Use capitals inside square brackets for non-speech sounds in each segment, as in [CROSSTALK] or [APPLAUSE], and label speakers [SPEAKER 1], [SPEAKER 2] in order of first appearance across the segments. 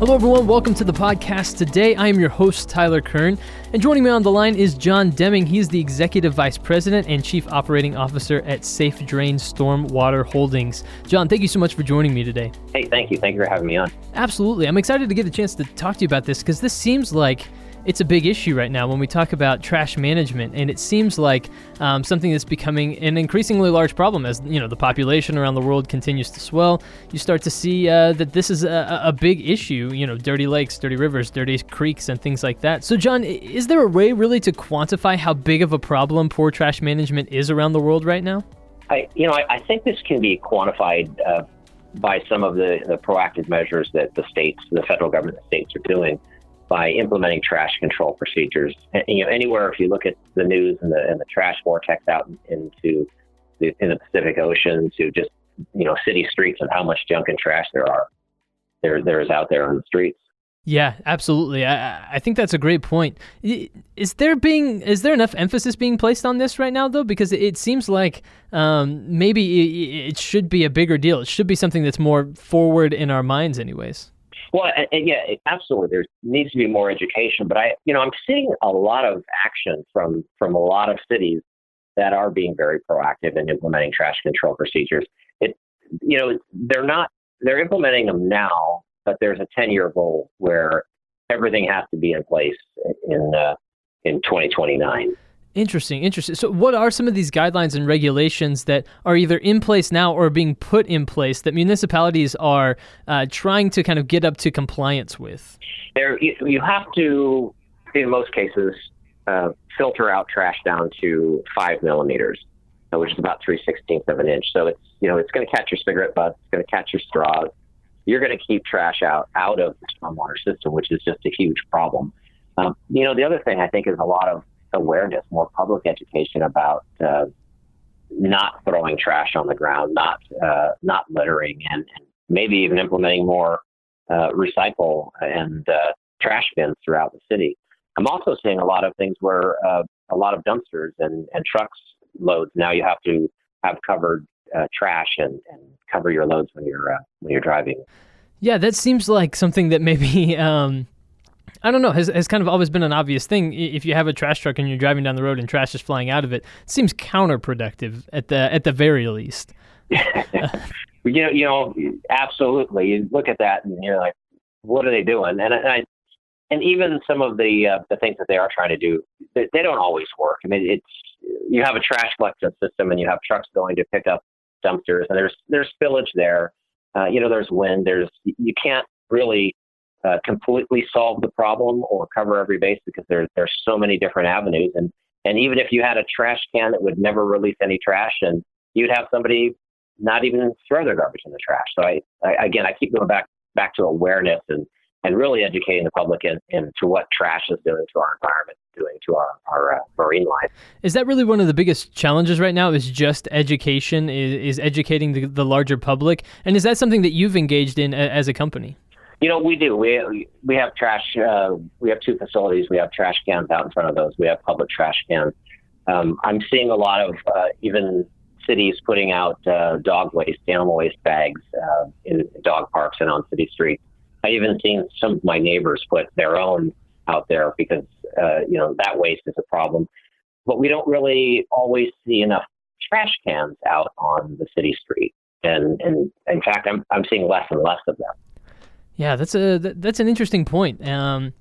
[SPEAKER 1] Hello, everyone. Welcome to the podcast. Today, I am your host, Tyler Kern, and joining me on the line is John Deming. He's the Executive Vice President and Chief Operating Officer at Safe Drain Stormwater Holdings. John, thank you so much for joining me today.
[SPEAKER 2] Hey, thank you. Thank you for having me on.
[SPEAKER 1] Absolutely. I'm excited to get a chance to talk to you about this because this seems like it's a big issue right now when we talk about trash management, and it seems like um, something that's becoming an increasingly large problem as you know the population around the world continues to swell. You start to see uh, that this is a, a, big issue. You know, dirty lakes, dirty rivers, dirty creeks, and things like that. So, John, is there a way really to quantify how big of a problem poor trash management is around the world right now?
[SPEAKER 2] I, you know, I, I think this can be quantified. Uh, by some of the, the proactive measures that the states, the federal government, the states are doing by implementing trash control procedures. And, you know, anywhere if you look at the news and the, and the trash vortex out into the, in the Pacific Ocean to just you know city streets and how much junk and trash there are there there is out there on the streets.
[SPEAKER 1] Yeah, absolutely. I, I think that's a great point. Is there being is there enough emphasis being placed on this right now though? Because it seems like um, maybe it, it should be a bigger deal. It should be something that's more forward in our minds, anyways.
[SPEAKER 2] Well, and, and yeah, absolutely. There needs to be more education, but I, you know, I'm seeing a lot of action from from a lot of cities that are being very proactive in implementing trash control procedures. It, you know, they're not they're implementing them now, but there's a 10 year goal where everything has to be in place in uh, in 2029.
[SPEAKER 1] Interesting, interesting. So, what are some of these guidelines and regulations that are either in place now or being put in place that municipalities are uh, trying to kind of get up to compliance with?
[SPEAKER 2] There, you, have to, in most cases, uh, filter out trash down to five millimeters, uh, which is about three sixteenths of an inch. So it's you know it's going to catch your cigarette butts, it's going to catch your straws. You're going to keep trash out out of the stormwater system, which is just a huge problem. Um, you know, the other thing I think is a lot of awareness, more public education about uh, not throwing trash on the ground, not uh, not littering, and, and, maybe even implementing more uh, recycle and uh, trash bins throughout the city. I'm also seeing a lot of things where uh, a lot of dumpsters and, and trucks loads now you have to have covered trash and, and cover your loads when you're when you're driving.
[SPEAKER 1] Yeah, that seems like something that maybe [LAUGHS] um, I don't know, has, has kind of always been an obvious thing. If you have a trash truck and you're driving down the road and trash is flying out of it, it seems counterproductive at the at the very least. [LAUGHS]
[SPEAKER 2] you know, you know, absolutely. You look at that and you're like, what are they doing? And I, and even some of the uh, the things that they are trying to do, they, they don't always work. I mean, it's you have a trash collection system and you have trucks going to pick up dumpsters, and there's there's spillage there. Uh, you know, there's wind. There's you can't really uh, completely solve the problem or cover every base because there, there's so many different avenues. And, and even if you had a trash can that would never release any trash, and you'd have somebody not even throw their garbage in the trash. So I, I again, I keep going back back to awareness and and really educating the public in, into what trash is doing to our environment, doing to our, our uh, marine life.
[SPEAKER 1] Is that really one of the biggest challenges right now? Is just education? Is, is educating the, the larger public? And is that something that you've engaged in a, as a company?
[SPEAKER 2] You know, we do. We we have trash. Uh, we have two facilities. We have trash cans out in front of those. We have public trash cans. Um, I'm seeing a lot of uh, even cities putting out uh, dog waste, animal waste bags uh, in dog parks and on city streets. I even seen some of my neighbors put their own out there because uh, you know that waste is a problem. But we don't really always see enough trash cans out on the city street, and and in fact, I'm I'm seeing less and less of them.
[SPEAKER 1] Yeah, that's a that's an interesting point. Um,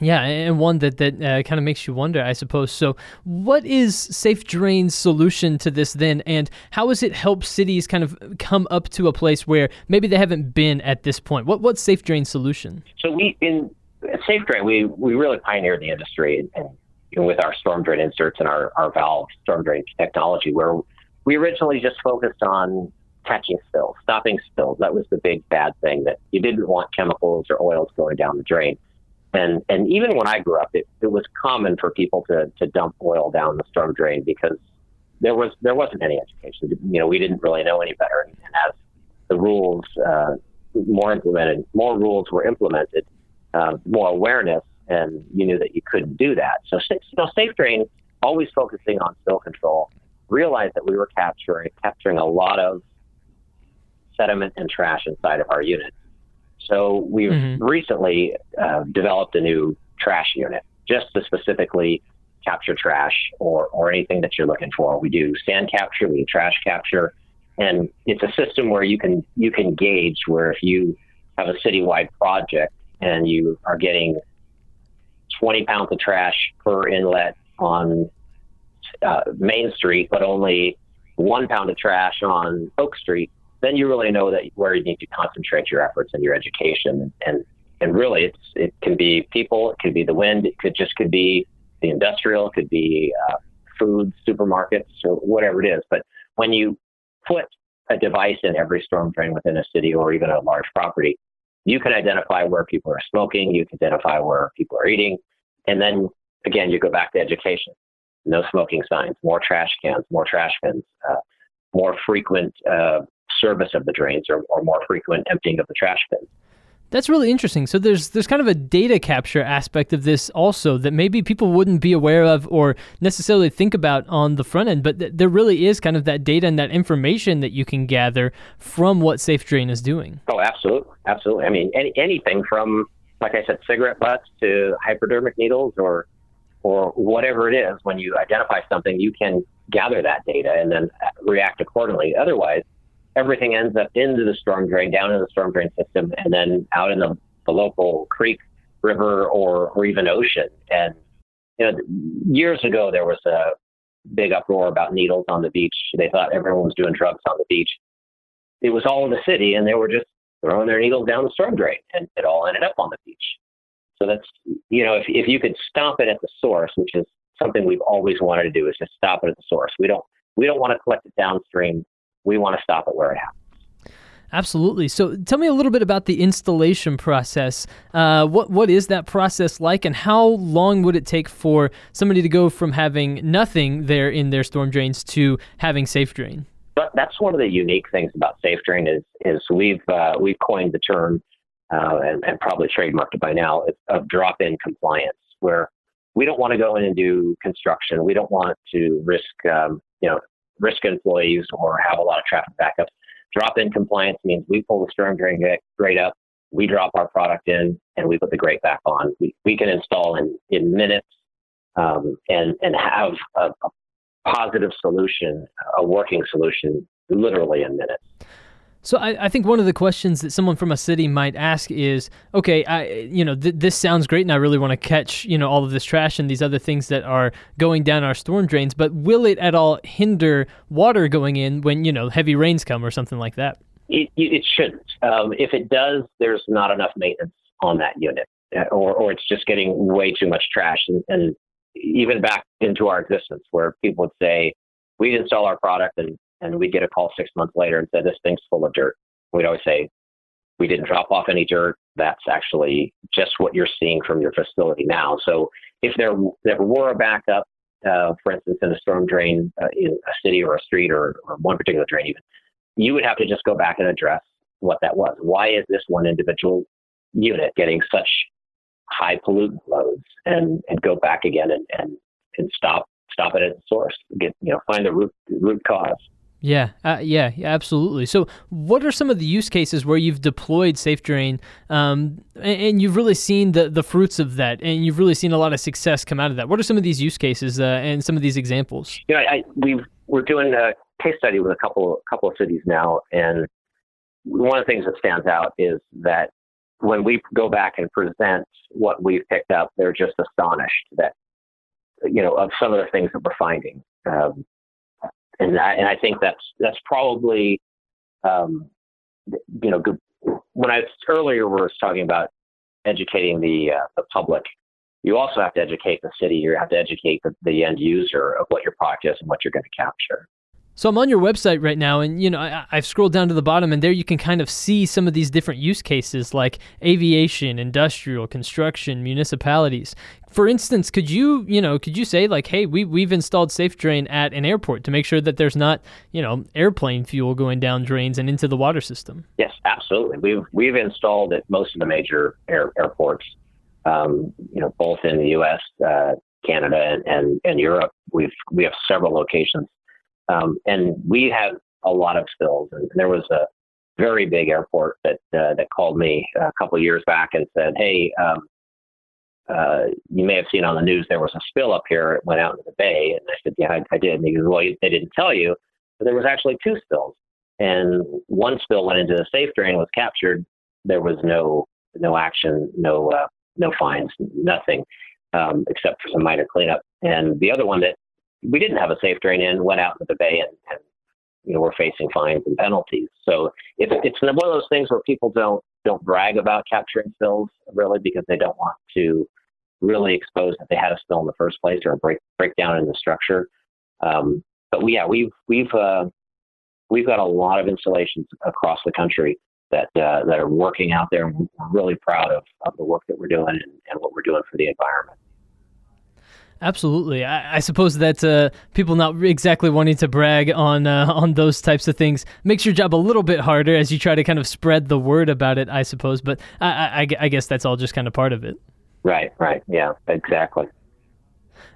[SPEAKER 1] yeah, and one that that uh, kind of makes you wonder, I suppose. So, what is Safe Drain's solution to this then, and how has it helped cities kind of come up to a place where maybe they haven't been at this point? What what's Safe Drain's solution?
[SPEAKER 2] So we in Safe Drain, we we really pioneered the industry, and, and with our storm drain inserts and our our valve storm drain technology, where we originally just focused on catching spills, stopping spills. That was the big bad thing that you didn't want chemicals or oils going down the drain. And and even when I grew up, it, it was common for people to to dump oil down the storm drain because there was there wasn't any education. You know, we didn't really know any better. And as the rules uh, more implemented, more rules were implemented, uh, more awareness, and you knew that you couldn't do that. So, you know, Safe Drain, always focusing on spill control, realized that we were capturing capturing a lot of sediment and trash inside of our unit. So we've mm-hmm. recently uh, developed a new trash unit just to specifically capture trash or, or anything that you're looking for. We do sand capture, we do trash capture, and it's a system where you can you can gauge where if you have a citywide project and you are getting 20 pounds of trash per inlet on uh, Main Street, but only one pound of trash on Oak Street, then you really know that where you need to concentrate your efforts and your education. And and really, it's it can be people, it could be the wind, it could just could be the industrial, it could be uh, food, supermarkets, or whatever it is. But when you put a device in every storm drain within a city or even a large property, you can identify where people are smoking, you can identify where people are eating, and then again, you go back to education. No smoking signs, more trash cans, more trash bins, uh, more frequent uh, service of the drains or, or more frequent emptying of the trash bins.
[SPEAKER 1] That's really interesting. So there's there's kind of a data capture aspect of this also that maybe people wouldn't be aware of or necessarily think about on the front end, but th- there really is kind of that data and that information that you can gather from what Safe Drain is doing.
[SPEAKER 2] Oh, absolutely, absolutely. I mean, any, anything from like I said, cigarette butts to hypodermic needles or or whatever it is. When you identify something, you can gather that data and then react accordingly. Otherwise, everything ends up into the storm drain, down in the storm drain system, and then out in the, the local creek, river, or, or even ocean. And you know, years ago there was a big uproar about needles on the beach. They thought everyone was doing drugs on the beach. It was all in the city, and they were just throwing their needles down the storm drain, and it all ended up on the beach. So that's you know, if if you could stop it at the source, which is something we've always wanted to do, is just stop it at the source. We don't we don't want to collect it downstream we want to stop it where it happens.
[SPEAKER 1] Absolutely. So, tell me a little bit about the installation process. Uh, what what is that process like, and how long would it take for somebody to go from having nothing there in their storm drains to having safe drain?
[SPEAKER 2] But that's one of the unique things about safe drain is is we've uh, we've coined the term uh, and, and, probably trademarked it by now of drop in compliance, where we don't want to go in and do construction. We don't want to risk um, you know risk employees or have a lot of traffic backups. Drop in compliance means we pull the storm drain grate up, we drop our product in, and we put the grate back on. We, we can install in, in minutes um, and, and have a, a positive solution, a working solution, literally in minutes.
[SPEAKER 1] So I, I, think one of the questions that someone from a city might ask is, okay, I, you know, th- this sounds great, and I really want to catch, you know, all of this trash and these other things that are going down our storm drains. But will it at all hinder water going in when you know heavy rains come or something like that?
[SPEAKER 2] It, it shouldn't. Um, if it does, there's not enough maintenance on that unit, uh, or or it's just getting way too much trash, and, and even back into our existence, where people would say, we install our product and and we'd get a call six months later and say this thing's full of dirt. We'd always say we didn't drop off any dirt. That's actually just what you're seeing from your facility now. So if there there were a backup, uh, for instance, in a storm drain uh, in a city or a street or, or one particular drain, even you would have to just go back and address what that was. Why is this one individual unit getting such high pollutant loads and, and go back again and, and, and stop stop it at the source. Get you know find the root root cause.
[SPEAKER 1] Yeah, uh, yeah, yeah, absolutely. So, what are some of the use cases where you've deployed SafeDrain um, and, and, you've really seen the, the fruits of that, and you've really seen a lot of success come out of that? What are some of these use cases uh, and some of these examples?
[SPEAKER 2] You know, I, we we're doing a case study with a couple couple of cities now, and one of the things that stands out is that when we go back and present what we've picked up, they're just astonished that you know of some of the things that we're finding. Um, and I, and I think that's that's probably um, you know good. When I earlier was talking about educating the uh, the public, you also have to educate the city. You have to educate the, the end user of what your product is and what you're going to capture.
[SPEAKER 1] So I'm on your website right now, and you know I, have scrolled down to the bottom, and there you can kind of see some of these different use cases like aviation, industrial, construction, municipalities. For instance, could you you know could you say like, hey, we we've installed Safe Drain at an airport to make sure that there's not you know airplane fuel going down drains and into the water system?
[SPEAKER 2] Yes, absolutely. We've we've installed at most of the major air, airports, um, you know, both in the U.S., uh, Canada, and, and and Europe. We've we have several locations um, and we had a lot of spills. And there was a very big airport that uh, that called me a couple of years back and said, "Hey, um, uh, you may have seen on the news there was a spill up here. It went out into the bay." And I said, "Yeah, I, I did." And he goes, "Well, they didn't tell you, but there was actually two spills, and one spill went into the safe drain, was captured. There was no no action, no uh, no fines, nothing." Um, except for some minor cleanup. And the other one that we didn't have a safe drain in, went out into the bay, and, and you know we're facing fines and penalties. So it's it's one of those things where people don't don't brag about capturing spills really because they don't want to really expose that they had a spill in the first place or a break breakdown in the structure. Um, but we, yeah, we've we've uh, we've got a lot of installations across the country that uh, that are working out there. And we're really proud of, of the work that we're doing and, and what we're doing for the environment.
[SPEAKER 1] Absolutely. I, I suppose that uh, people not exactly wanting to brag on uh, on those types of things makes your job a little bit harder as you try to kind of spread the word about it. I suppose, but I, I, I guess that's all just kind of part of it.
[SPEAKER 2] Right. Right. Yeah. Exactly.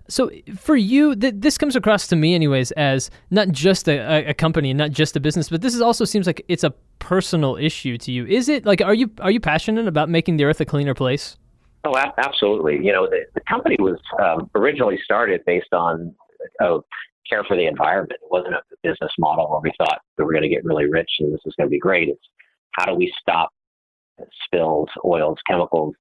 [SPEAKER 1] So for you, th- this comes across to me, anyways, as not just a, a company not just a business, but this is also seems like it's a personal issue to you. Is it like are you are you passionate about making the earth a cleaner place?
[SPEAKER 2] Oh, absolutely. You know, the, the company was um, originally started based on oh, care for the environment. It wasn't a business model where we thought that we were going to get really rich and this is going to be great. It's how do we stop spills, oils, chemicals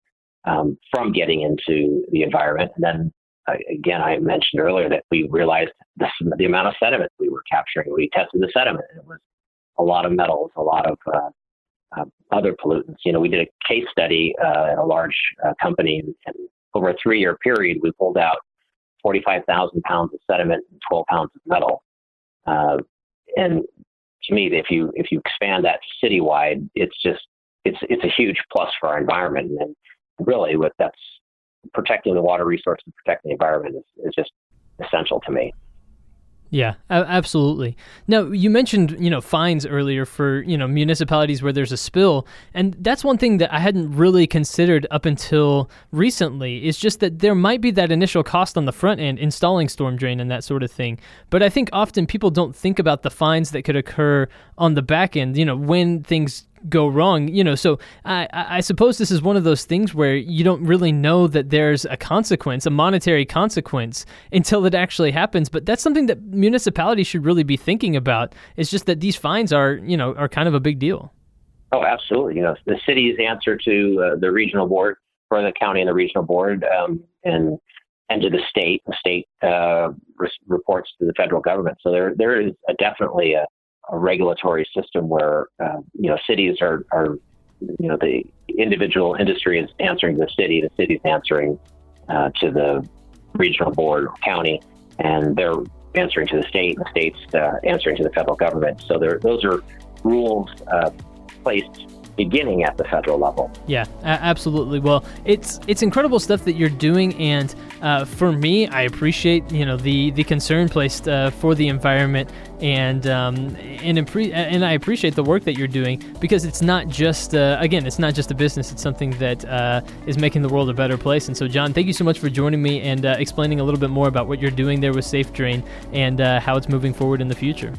[SPEAKER 2] um, from getting into the environment? And then uh, again, I mentioned earlier that we realized the, the amount of sediment we were capturing. We tested the sediment. It was a lot of metals, a lot of uh, uh, other pollutants. You know, we did a case study uh, at a large uh, company, and, over a three-year period, we pulled out 45,000 pounds of sediment and 12 pounds of metal. Uh, and to me, if you if you expand that citywide, it's just it's it's a huge plus for our environment. And really, what that's protecting the water resource and protecting the environment is, is just essential to me.
[SPEAKER 1] Yeah, absolutely. Now, you mentioned, you know, fines earlier for, you know, municipalities where there's a spill, and that's one thing that I hadn't really considered up until recently. Is just that there might be that initial cost on the front end installing storm drain and that sort of thing. But I think often people don't think about the fines that could occur on the back end, you know, when things go wrong you know so I, I suppose this is one of those things where you don't really know that there's a consequence a monetary consequence until it actually happens but that's something that municipalities should really be thinking about. It's just that these fines are you know are kind of a big deal.
[SPEAKER 2] Oh absolutely. You know the city's answer to uh, the regional board for the county and the regional board um, and and to the state. The state uh, re- reports to the federal government. So there there is a, definitely a a regulatory system where uh, you know cities are are you know the individual industry is answering the city, the city's answering uh, to the regional board, or county, and they're answering to the state, and the state's uh, answering to the federal government. So there, those are rules uh, placed beginning at the federal level.
[SPEAKER 1] Yeah, absolutely. Well, it's it's incredible stuff that you're doing, and uh, for me, I appreciate you know the the concern placed uh, for the environment, and um, and impre- and I appreciate the work that you're doing because it's not just uh, again, it's not just a business; it's something that uh, is making the world a better place. And so, John, thank you so much for joining me and uh, explaining a little bit more about what you're doing there with Safe Drain and uh, how it's moving forward in the future.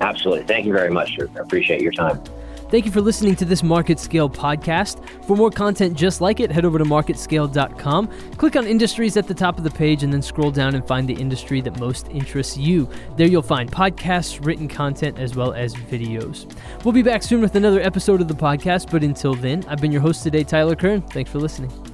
[SPEAKER 2] Absolutely. Thank you very much. I appreciate your time.
[SPEAKER 1] Thank you for listening to this Market Scale podcast. For more content just like it, head over to marketscale.com. Click on industries at the top of the page and then scroll down and find the industry that most interests you. There you'll find podcasts, written content, as well as videos. We'll be back soon with another episode of the podcast, but until then, I've been your host today, Tyler Kern. Thanks for listening.